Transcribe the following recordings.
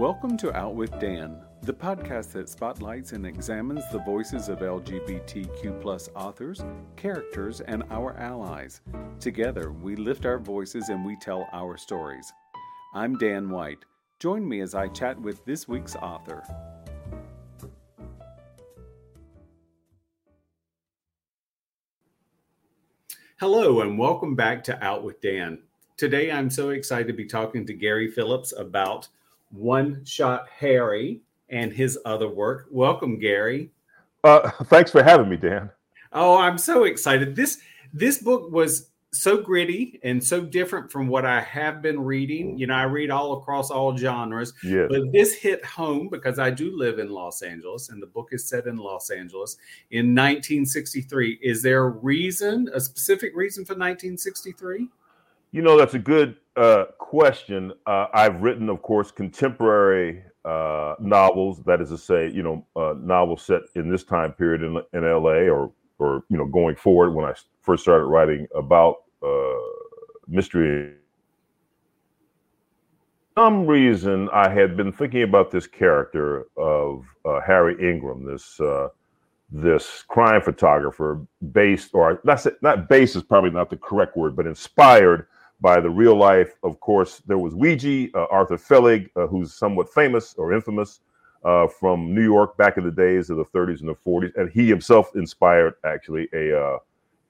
Welcome to Out with Dan, the podcast that spotlights and examines the voices of LGBTQ authors, characters, and our allies. Together, we lift our voices and we tell our stories. I'm Dan White. Join me as I chat with this week's author. Hello, and welcome back to Out with Dan. Today, I'm so excited to be talking to Gary Phillips about One Shot Harry and his other work. Welcome, Gary. Uh, thanks for having me, Dan. Oh, I'm so excited. This this book was so gritty and so different from what I have been reading. You know, I read all across all genres, yes. but this hit home because I do live in Los Angeles and the book is set in Los Angeles in 1963. Is there a reason, a specific reason for 1963? You know, that's a good uh, question. Uh, I've written, of course, contemporary uh, novels. That is to say, you know, uh, novels set in this time period in, in LA or or you know going forward when I first started writing about uh, mystery. some reason, I had been thinking about this character of uh, Harry Ingram, this this crime photographer, based or not not based is probably not the correct word, but inspired by the real life. Of course, there was Weegee, uh, Arthur Fellig, uh, who's somewhat famous or infamous uh, from New York back in the days of the 30s and the 40s, and he himself inspired actually a uh,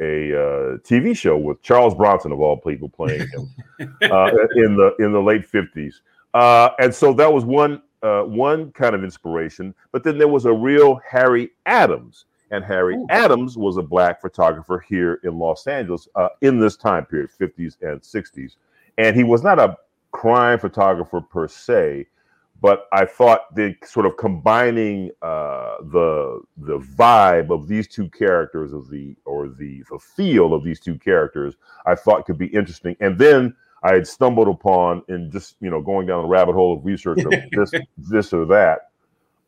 a uh, TV show with Charles Bronson of all people playing him uh, in the in the late 50s, uh, and so that was one uh, one kind of inspiration. But then there was a real Harry Adams, and Harry Ooh. Adams was a black photographer here in Los Angeles in this time period, 50s and 60s, and he was not a crime photographer per se but I thought the sort of combining uh, the the vibe of these two characters of the or the the feel of these two characters, I thought could be interesting. And then I had stumbled upon in just you know going down the rabbit hole of research of this this or that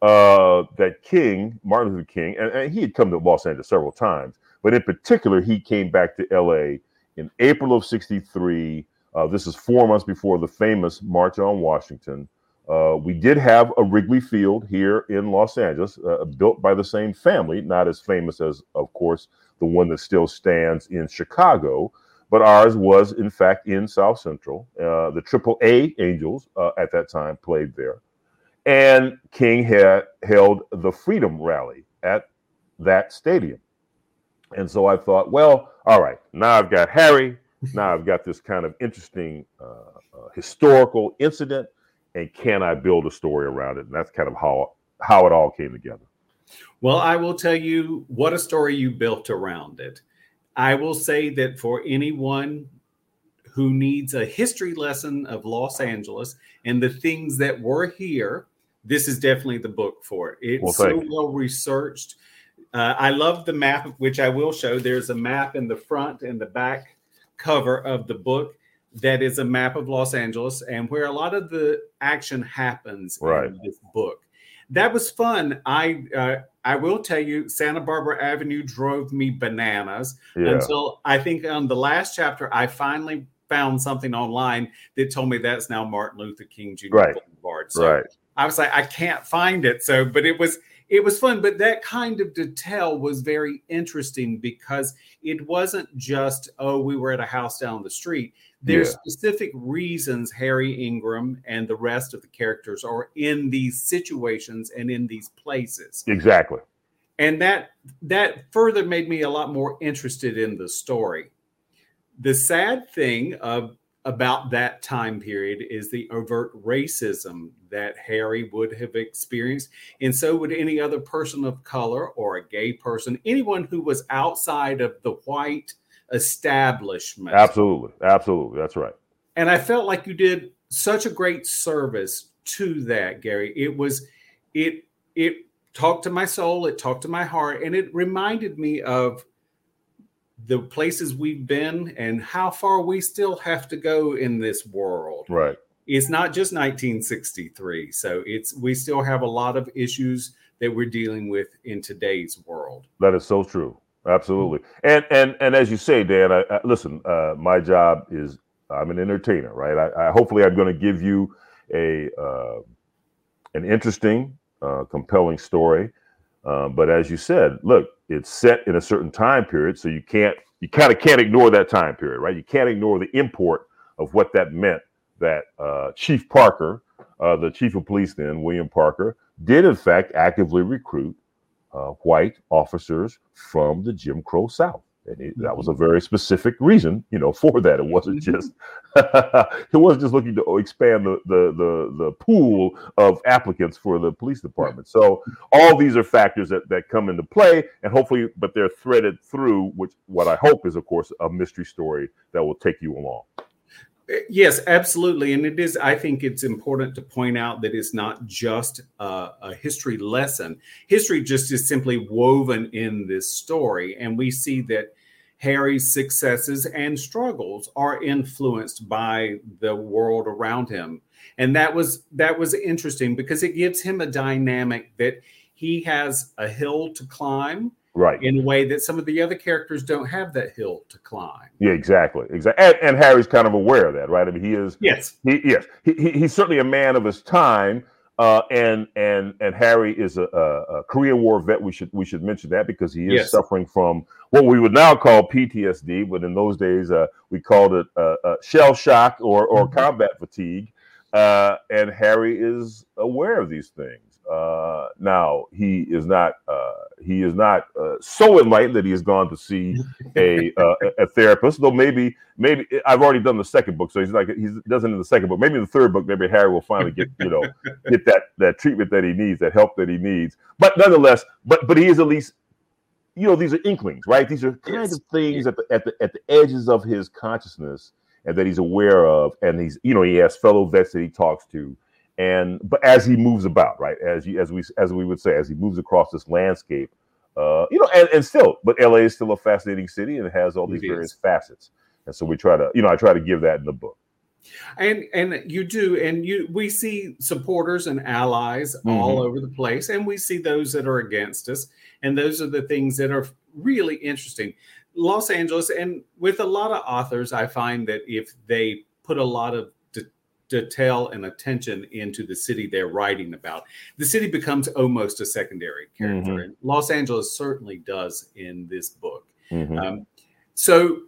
uh, that King Martin Luther King, and, and he had come to Los Angeles several times, but in particular he came back to L.A. in April of '63. Uh, this is four months before the famous March on Washington. Uh, we did have a Wrigley Field here in Los Angeles, uh, built by the same family, not as famous as, of course, the one that still stands in Chicago, but ours was, in fact, in South Central. Uh, the Triple A Angels at that time played there. And King had held the Freedom Rally at that stadium. And so I thought, well, all right, now I've got Harry. Now I've got this kind of interesting uh, uh, historical incident and can I build a story around it? And that's kind of how how it all came together. Well, I will tell you what a story you built around it. I will say that for anyone who needs a history lesson of Los Angeles and the things that were here, this is definitely the book for it. It's well, so well researched. Uh, I love the map, which I will show. There's a map in the front and the back cover of the book that is a map of Los Angeles and where a lot of the action happens right. in this book. That was fun. I uh, I will tell you, Santa Barbara Avenue drove me bananas yeah. until I think on the last chapter, I finally found something online that told me that's now Martin Luther King Jr. Right. Boulevard. So right. I was like, I can't find it. So, but it was it was fun. But that kind of detail was very interesting because it wasn't just oh we were at a house down the street there's yeah. specific reasons Harry Ingram and the rest of the characters are in these situations and in these places. Exactly. And that that further made me a lot more interested in the story. The sad thing of about that time period is the overt racism that Harry would have experienced. And so would any other person of color or a gay person, anyone who was outside of the white establishment. Absolutely. Absolutely. That's right. And I felt like you did such a great service to that, Gary. It was it it talked to my soul, it talked to my heart, and it reminded me of the places we've been and how far we still have to go in this world. Right. It's not just 1963. So it's we still have a lot of issues that we're dealing with in today's world. That is so true. Absolutely. And and and as you say, Dan, I, I listen. Uh, my job is I'm an entertainer, right? I, I hopefully I'm going to give you a uh, an interesting, uh, compelling story. Uh, but as you said, look, it's set in a certain time period, so you can't, you kind of can't ignore that time period, right? You can't ignore the import of what that meant. That uh, Chief Parker, uh, the chief of police then, William Parker, did in fact actively recruit uh, white officers from the Jim Crow South. And it, that was a very specific reason, you know, for that. It wasn't mm-hmm. just it wasn't just looking to expand the, the the the pool of applicants for the police department. So all these are factors that that come into play, and hopefully, but they're threaded through which what I hope is, of course, a mystery story that will take you along. Yes, absolutely. And it is, I think it's important to point out that it's not just a, a, history lesson. History just is simply woven in this story. And we see that Harry's successes and struggles are influenced by the world around him. And that was that was interesting because it gives him a dynamic that he has a hill to climb right in a way that some of the other characters don't have that hill to climb yeah exactly exactly and, and harry's kind of aware of that right i mean he is yes he yes he, he, he's certainly a man of his time uh, and and and Harry is a, a, a, Korean War vet. We should we should mention that because he is yes. suffering from what we would now call PTSD, but in those days uh, we called it uh, uh shell shock or or mm-hmm. combat fatigue. Uh, and Harry is aware of these things. Uh, now he is not uh, he is not uh, so enlightened that he has gone to see a uh, a therapist. Though maybe maybe I've already done the second book, so he's like he doesn't in the second book. Maybe in the third book, maybe Harry will finally get you know get that that treatment that he needs, that help that he needs. But nonetheless, but but he is at least you know these are inklings, right? These are kind yes. of things at the at the at the edges of his consciousness and that he's aware of, and he's you know he has fellow vets that he talks to and but as he moves about, right, as you as we as we would say, as he moves across this landscape, uh, you know, and, and still, but LA is still a fascinating city and it has all these it various is. facets. And so we try to, you know, I try to give that in the book. And and you do, and you we see supporters and allies mm-hmm. all over the place, and we see those that are against us, and those are the things that are really interesting. Los Angeles, and with a lot of authors, I find that if they put a lot of detail and attention into the city they're writing about. The city becomes almost a secondary character. Mm-hmm. And Los Angeles certainly does in this book. Mm-hmm. Um, so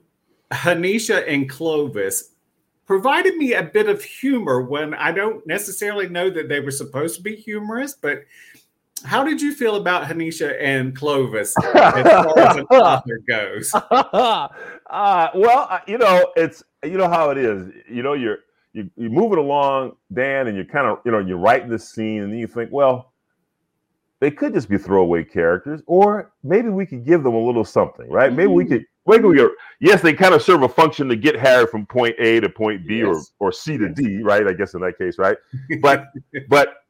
Hanisha and Clovis provided me a bit of humor when I don't necessarily know that they were supposed to be humorous, but how did you feel about Hanisha and Clovis as far as an author goes? uh, well, you know, it's you know how it is. You know, you're you, you move it along, Dan, and you're kind of, you know, you're writing this scene, and then you think, well, they could just be throwaway characters, or maybe we could give them a little something, right? Mm-hmm. Maybe we could, maybe we could, yes, they kind of serve a function to get Harry from point A to point B yes. or or C to D, right? I guess in that case, right? But but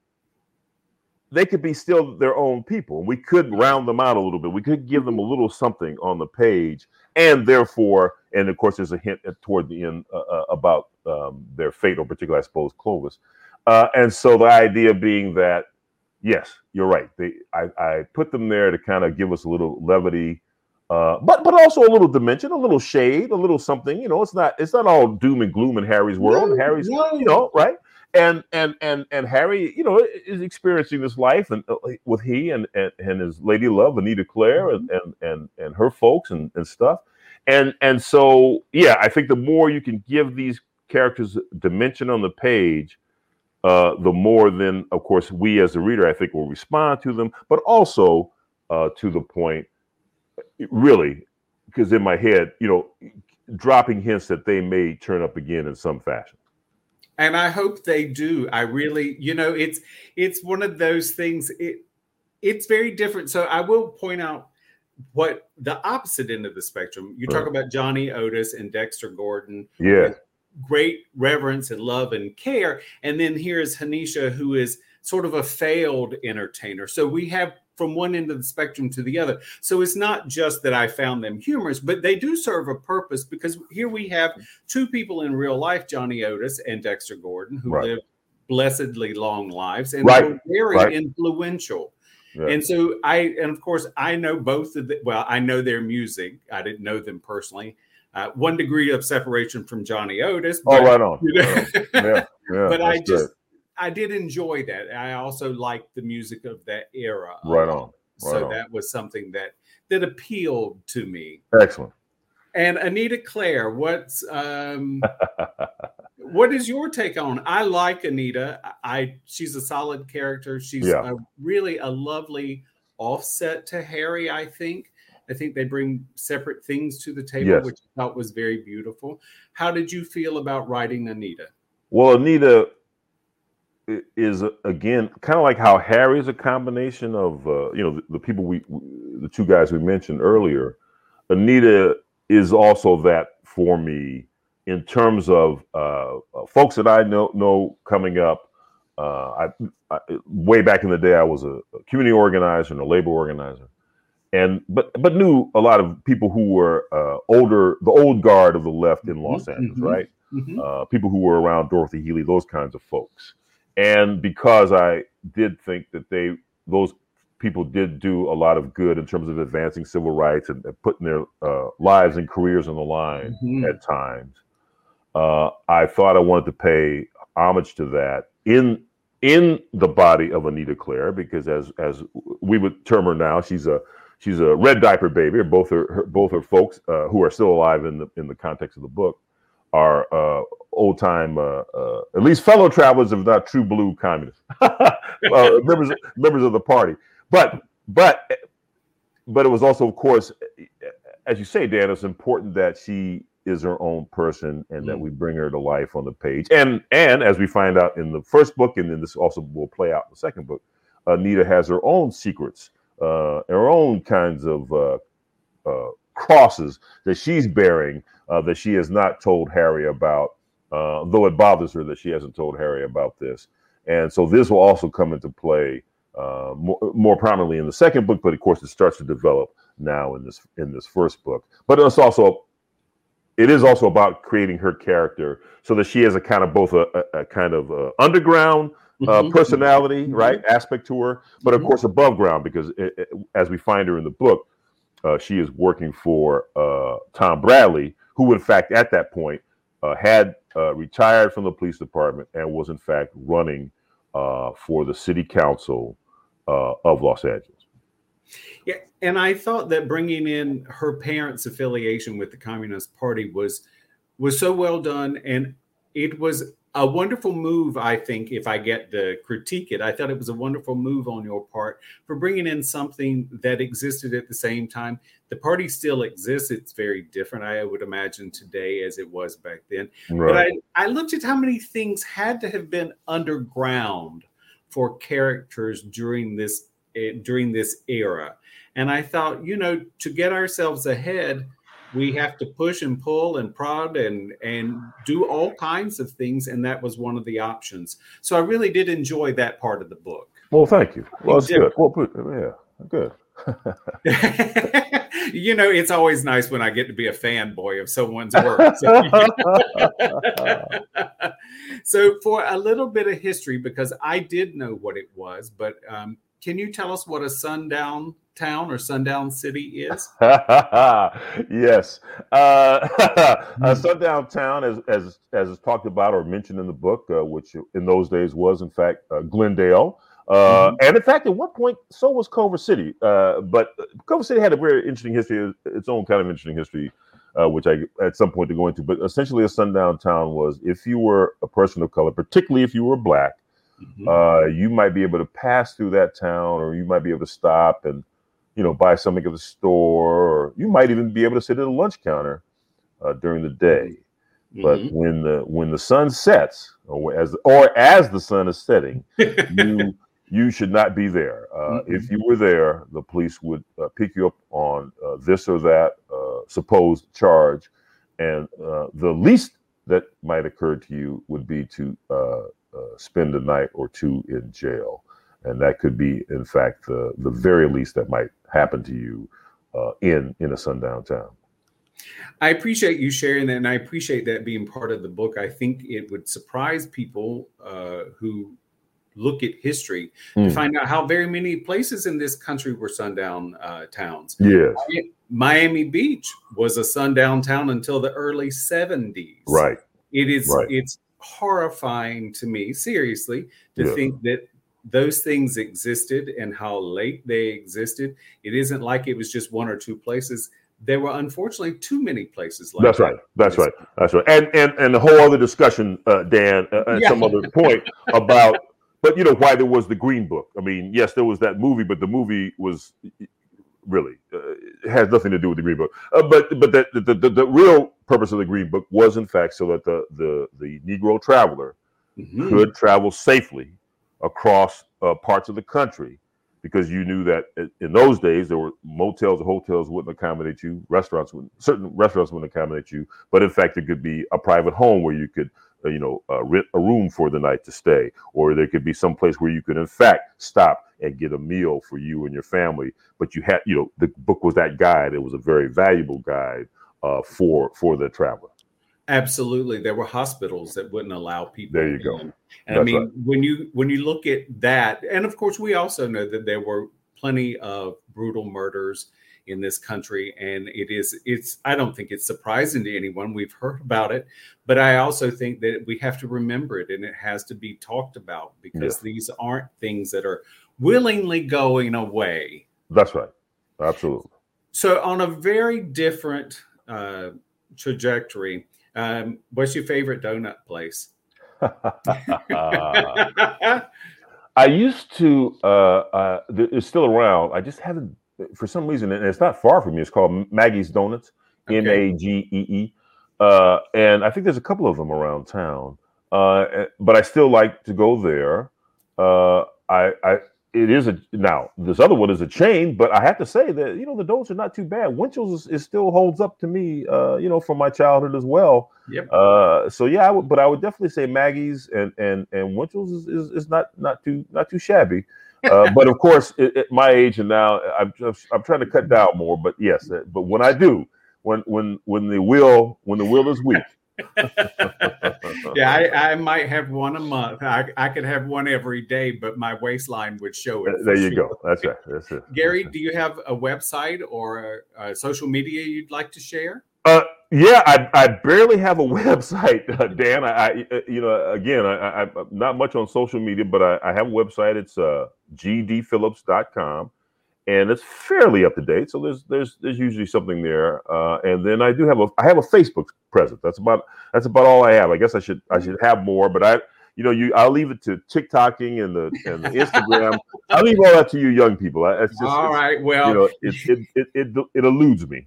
they could be still their own people. We could round them out a little bit. We could give them a little something on the page, and therefore, and of course, there's a hint toward the end uh, uh, about um, their fate, or particularly, I suppose, Clovis. Uh, and so the idea being that, yes, you're right. They, I, I put them there to kind of give us a little levity, uh, but but also a little dimension, a little shade, a little something. You know, it's not it's not all doom and gloom in Harry's world. No, Harry's, no. you know, right? and and and and Harry, you know, is experiencing this life and uh, with he and, and and his lady love Anita Claire mm-hmm. and, and and and her folks and and stuff, and and so yeah, I think the more you can give these characters dimension on the page, uh, the more then of course we as the reader I think will respond to them, but also uh, to the point, really, because in my head, you know, dropping hints that they may turn up again in some fashion. And i hope they do. I really you know it's it's one of those things it it's very different. So i will point out what the opposite end of the spectrum. You talk right. about johnny otis and dexter gordon. Yeah great reverence and love and care and then here's hanisha who is sort of a failed entertainer so we have from one end of the spectrum to the other. So it's not just that I found them humorous, but they do serve a purpose because here we have two people in real life, Johnny Otis and Dexter Gordon, who right. lived blessedly long lives and right. were very right. influential. Yeah. And so I, and of course, I know both of the, well, I know their music. I didn't know them personally. Uh, one degree of separation from Johnny Otis. Oh, but, oh, right on. You know, yeah, yeah, but I just, good. I did enjoy that. I also liked the music of that era. Right on. Right so on. that was something that that appealed to me. Excellent. And Anita Claire, what's um, what is your take on? I like Anita. I she's a solid character. She's Yeah. a, really a lovely offset to Harry. I think. I think they bring separate things to the table, Yes. which I thought was very beautiful. How did you feel about writing Anita? Well, Anita is again kind of like how Harry is a combination of uh, you know the, the people we, we- the two guys we mentioned earlier. Anita is also that for me in terms of uh, uh, folks that I know know coming up. Uh, I, I way back in the day, I was a community organizer and a labor organizer, and but but knew a lot of people who were uh, older, the old guard of the left in Los Mhm, Angeles, mhm. right? Mhm. uh, people who were around Dorothy Healey, those kinds of folks. And because I did think that they, those people did do a lot of good in terms of advancing civil rights and, and putting their uh, lives and careers on the line Mhm. at times, uh, I thought I wanted to pay homage to that in in the body of Anita Claire, because as as we would term her now, she's a she's a red diaper baby. Or both her, her both her folks uh, who are still alive in the in the context of the book are uh, old time, uh, uh, at least fellow travelers, if not true blue communists, members members of the party. But but but it was also, of course, as you say, Dan, it's important that she is her own person and that Mm. we bring her to life on the page. And and as we find out in the first book, and then this also will play out in the second book, Anita has her own secrets, uh, her own kinds of uh, uh, crosses that she's bearing uh, that she has not told Harry about, uh, though it bothers her that she hasn't told Harry about this. And so this will also come into play uh, more, more prominently in the second book, but of course it starts to develop now in this in this first book. But it's also it is also about creating her character so that she has a kind of both a, a, a kind of uh, underground uh, Mhm. personality, Mhm. right, aspect to her, but of Mhm. course above ground because it, it- as we find her in the book, uh, she is working for uh, Tom Bradley, who in fact at that point uh, had uh, retired from the police department and was in fact running uh, for the city council uh, of Los Angeles. Yeah, and I thought that bringing in her parents' affiliation with the Communist Party was was so well done, and it was a wonderful move. I think, if I get to critique it, I thought it was a wonderful move on your part for bringing in something that existed at the same time. The party still exists; it's very different, I would imagine, today as it was back then. But I, I looked at how many things had to have been underground for characters during this eh, during this era, and I thought, you know, to get ourselves ahead, we have to push and pull and prod and and do all kinds of things, and that was one of the options. So I really did enjoy that part of the book. well, thank you. Well, it's good. Well, yeah, good. you know, it's always nice when I get to be a fanboy of someone's work. So, so for a little bit of history, because I did know what it was, but um, can you tell us what a sundown town or sundown city is? yes. Uh, uh, Sundown Town, as, as as is talked about or mentioned in the book, uh, which in those days was in fact uh, Glendale, uh, and in fact at one point so was Culver City. Uh, but Culver City had a very interesting history, its own kind of interesting history, uh, which I at some point to go into. But essentially, a sundown town was if you were a person of color, particularly if you were black, Mhm. uh, you might be able to pass through that town, or you might be able to stop and, you know, buy something at the store, or you might even be able to sit at a lunch counter uh, during the day. But Mhm. when the when the sun sets, or as or as the sun is setting, you you should not be there. Uh, If you were there, the police would uh, pick you up on uh, this or that uh, supposed charge, and uh, the least that might occur to you would be to uh, spend a night or two in jail, and that could be, in fact, the the very least that might happen to you uh, in in a sundown town. I appreciate you sharing that, and I appreciate that being part of the book. I think it would surprise people uh, who look at history to Mm. find out how very many places in this country were sundown uh, towns. Yes, Miami Beach was a sundown town until the early 70s. right. It is Right. it's horrifying to me, seriously, to Yeah. think that those things existed and how late they existed. It isn't like it was just one or two places. There were unfortunately too many places like That's that. right. That's right. That's right. And and and the whole other discussion, uh, Dan, uh, at Yeah. some other point about, but you know why there was the Green Book. I mean, yes, there was that movie, but the movie was really uh, has nothing to do with the Green Book. Uh, but but the, the the the real purpose of the Green Book was in fact so that the the the Negro traveler Mhm. could travel safely across uh, parts of the country because you knew that in those days there were motels or hotels wouldn't accommodate you restaurants wouldn't certain restaurants wouldn't accommodate you but in fact it could be a private home where you could uh, you know uh, rent a room for the night to stay or there could be some place where you could in fact stop and get a meal for you and your family but you had you know the book was that guide it was a very valuable guide uh, for for the traveler Absolutely, there were hospitals that wouldn't allow people. There you go. in. And I mean, right. when you when you look at that, and of course, we also know that there were plenty of brutal murders in this country, and it is it's. I don't think it's surprising to anyone. We've heard about it, but I also think that we have to remember it, and it has to be talked about because these aren't things that are willingly going away. that's right absolutely So, on a very different uh, trajectory, um, what's your favorite donut place? I used to. Uh, uh, it's still around. I just haven't, for some reason, and it's not far from me. It's called Magee's Donuts, M A G E E, Uh, and I think there's a couple of them around town. Uh, eh, but I still like to go there. Uh, I, I, it is a now. This other one is a chain, but I have to say that you know the donuts are not too bad. Winchell's is, is still holds up to me. Uh, you know, from my childhood as well. Yep. Uh, so yeah, I would, but I would definitely say Magee's and and and Winchell's is, is, is not not too not too shabby. Uh, but of course, at, at my age and now, I'm just, I'm trying to cut down more. But yes, uh, but when I do, when when when the will when the will is weak. yeah, I, I might have one a month. I, I could have one every day, but my waistline would show it. there you sure. go. That's right. That's it. Gary, do you have a website or a, a social media you'd like to share? it. Yeah, I, I barely have a website, uh, Dan. I, I uh, you know again I, I, I'm not much on social media, but I, I have a website. It's uh, gdphillips.com, and it's fairly up to date. So there's there's there's usually something there. Uh, and then I do have a I have a Facebook presence. That's about that's about all I have. I guess I should I should have more, but I you know you I'll leave it to TikToking and the and the Instagram. I'll leave all that to you young people. I- It's just All it's, right. Well, you know it it, it it it eludes me.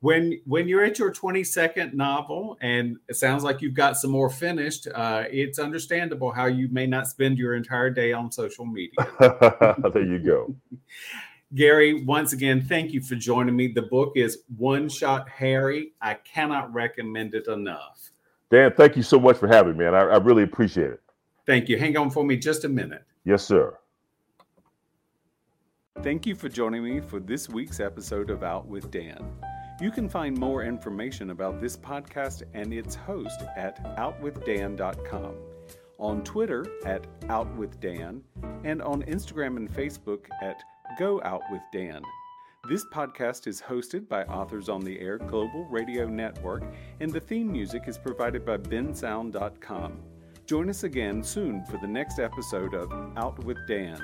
when when you're at your 22nd novel and it sounds like you've got some more finished uh, it's understandable how you may not spend your entire day on social media there you go. gary once again thank you for joining me the book is one shot harry i cannot recommend it enough Dan, thank you so much for having me, and I, I really appreciate it. thank you hang on for me just a minute Yes, sir. Thank you for joining me for this week's episode of Out with Dan. You can find more information about this podcast and its host at outwithdan.com, on Twitter at outwithdan, and on Instagram and Facebook at Go Out with Dan. This podcast is hosted by Authors on the Air Global Radio Network, and the theme music is provided by bensound.com. Join us again soon for the next episode of Out with Dan.